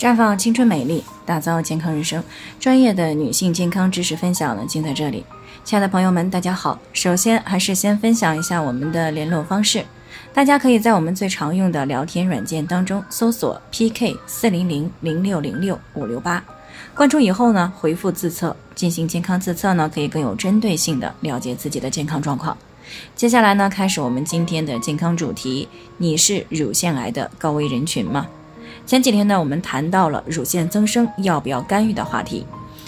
绽放青春美丽，打造健康人生。专业的女性健康知识分享呢，尽在这里。亲爱的朋友们，大家好。首先还是先分享一下我们的联络方式，大家可以在我们最常用的聊天软件当中搜索 PK 四零零零六零六五六八，关注以后呢，回复自测进行健康自测呢，可以更有针对性的了解自己的健康状况。接下来呢，开始我们今天的健康主题：你是乳腺癌的高危人群吗？前几天呢，我们谈到了乳腺增生要不要干预的话题。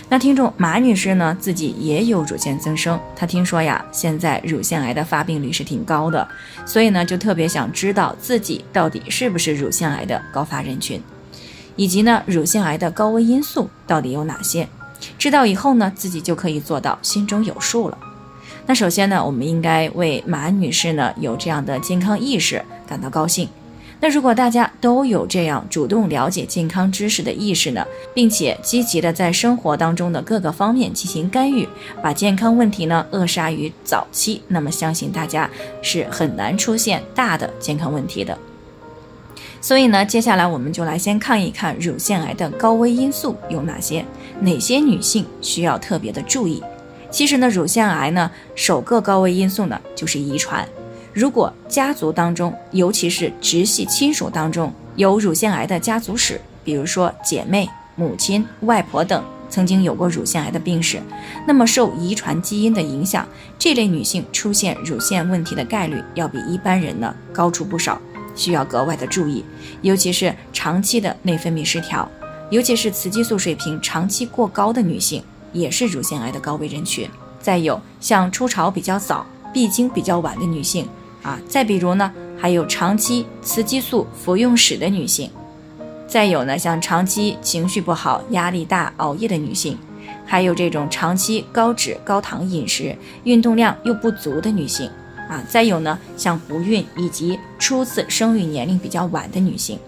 那听众马女士呢，自己也有乳腺增生，她听说呀，现在乳腺癌的发病率是挺高的，所以呢，就特别想知道自己到底是不是乳腺癌的高发人群，以及呢，乳腺癌的高危因素到底有哪些？知道以后呢，自己就可以做到心中有数了。那首先呢，我们应该为马女士呢有这样的健康意识感到高兴。那如果大家都有这样主动了解健康知识的意识呢，并且积极的在生活当中的各个方面进行干预，把健康问题呢扼杀于早期，那么相信大家是很难出现大的健康问题的。所以呢，接下来我们就来先看一看乳腺癌的高危因素有哪些，哪些女性需要特别的注意。其实呢，乳腺癌呢首个高危因素呢就是遗传。如果家族当中，尤其是直系亲属当中有乳腺癌的家族史，比如说姐妹、母亲、外婆等曾经有过乳腺癌的病史，那么受遗传基因的影响，这类女性出现乳腺问题的概率要比一般人呢高出不少，需要格外的注意。尤其是长期的内分泌失调，尤其是雌激素水平长期过高的女性，也是乳腺癌的高危人群。再有像初潮比较早、闭经比较晚的女性。啊，再比如呢，还有长期雌激素服用史的女性，再有呢，像长期情绪不好、压力大、熬夜的女性，还有这种长期高脂高糖饮食、运动量又不足的女性，啊，再有呢，像不孕以及初次生育年龄比较晚的女性，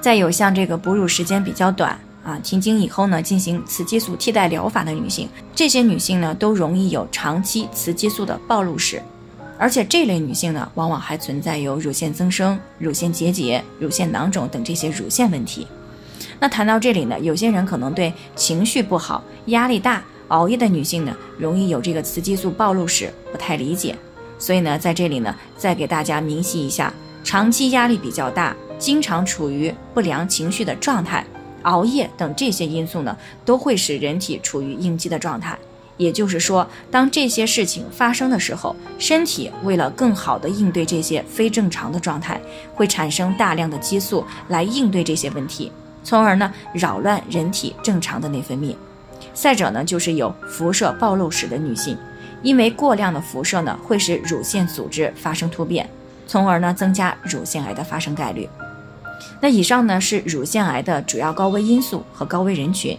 再有像这个哺乳时间比较短啊，停经以后呢，进行雌激素替代疗法的女性，这些女性呢，都容易有长期雌激素的暴露史。而且这类女性呢，往往还存在有乳腺增生、乳腺结节、乳腺囊肿等这些乳腺问题。那谈到这里呢，有些人可能对情绪不好、压力大、熬夜的女性呢，容易有这个雌激素暴露史不太理解。所以呢，在这里呢，再给大家明晰一下：长期压力比较大、经常处于不良情绪的状态、熬夜等这些因素呢，都会使人体处于应激的状态。也就是说，当这些事情发生的时候，身体为了更好的应对这些非正常的状态，会产生大量的激素来应对这些问题，从而呢扰乱人体正常的内分泌。再者呢，就是有辐射暴露史的女性，因为过量的辐射呢会使乳腺组织发生突变，从而呢增加乳腺癌的发生概率。那以上呢是乳腺癌的主要高危因素和高危人群。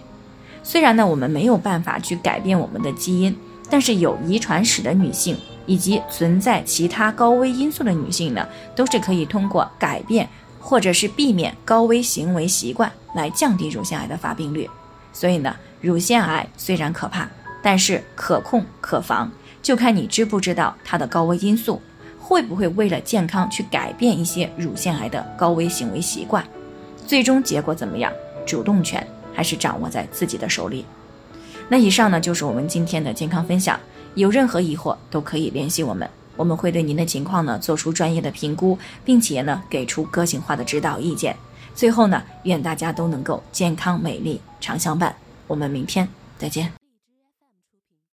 虽然呢，我们没有办法去改变我们的基因，但是有遗传史的女性以及存在其他高危因素的女性呢，都是可以通过改变或者是避免高危行为习惯来降低乳腺癌的发病率。所以呢，乳腺癌虽然可怕，但是可控可防，就看你知不知道它的高危因素，会不会为了健康去改变一些乳腺癌的高危行为习惯，最终结果怎么样，主动权。还是掌握在自己的手里。那以上呢就是我们今天的健康分享。有任何疑惑都可以联系我们，我们会对您的情况呢做出专业的评估，并且呢给出个性化的指导意见。最后呢，愿大家都能够健康美丽常相伴。我们明天再见。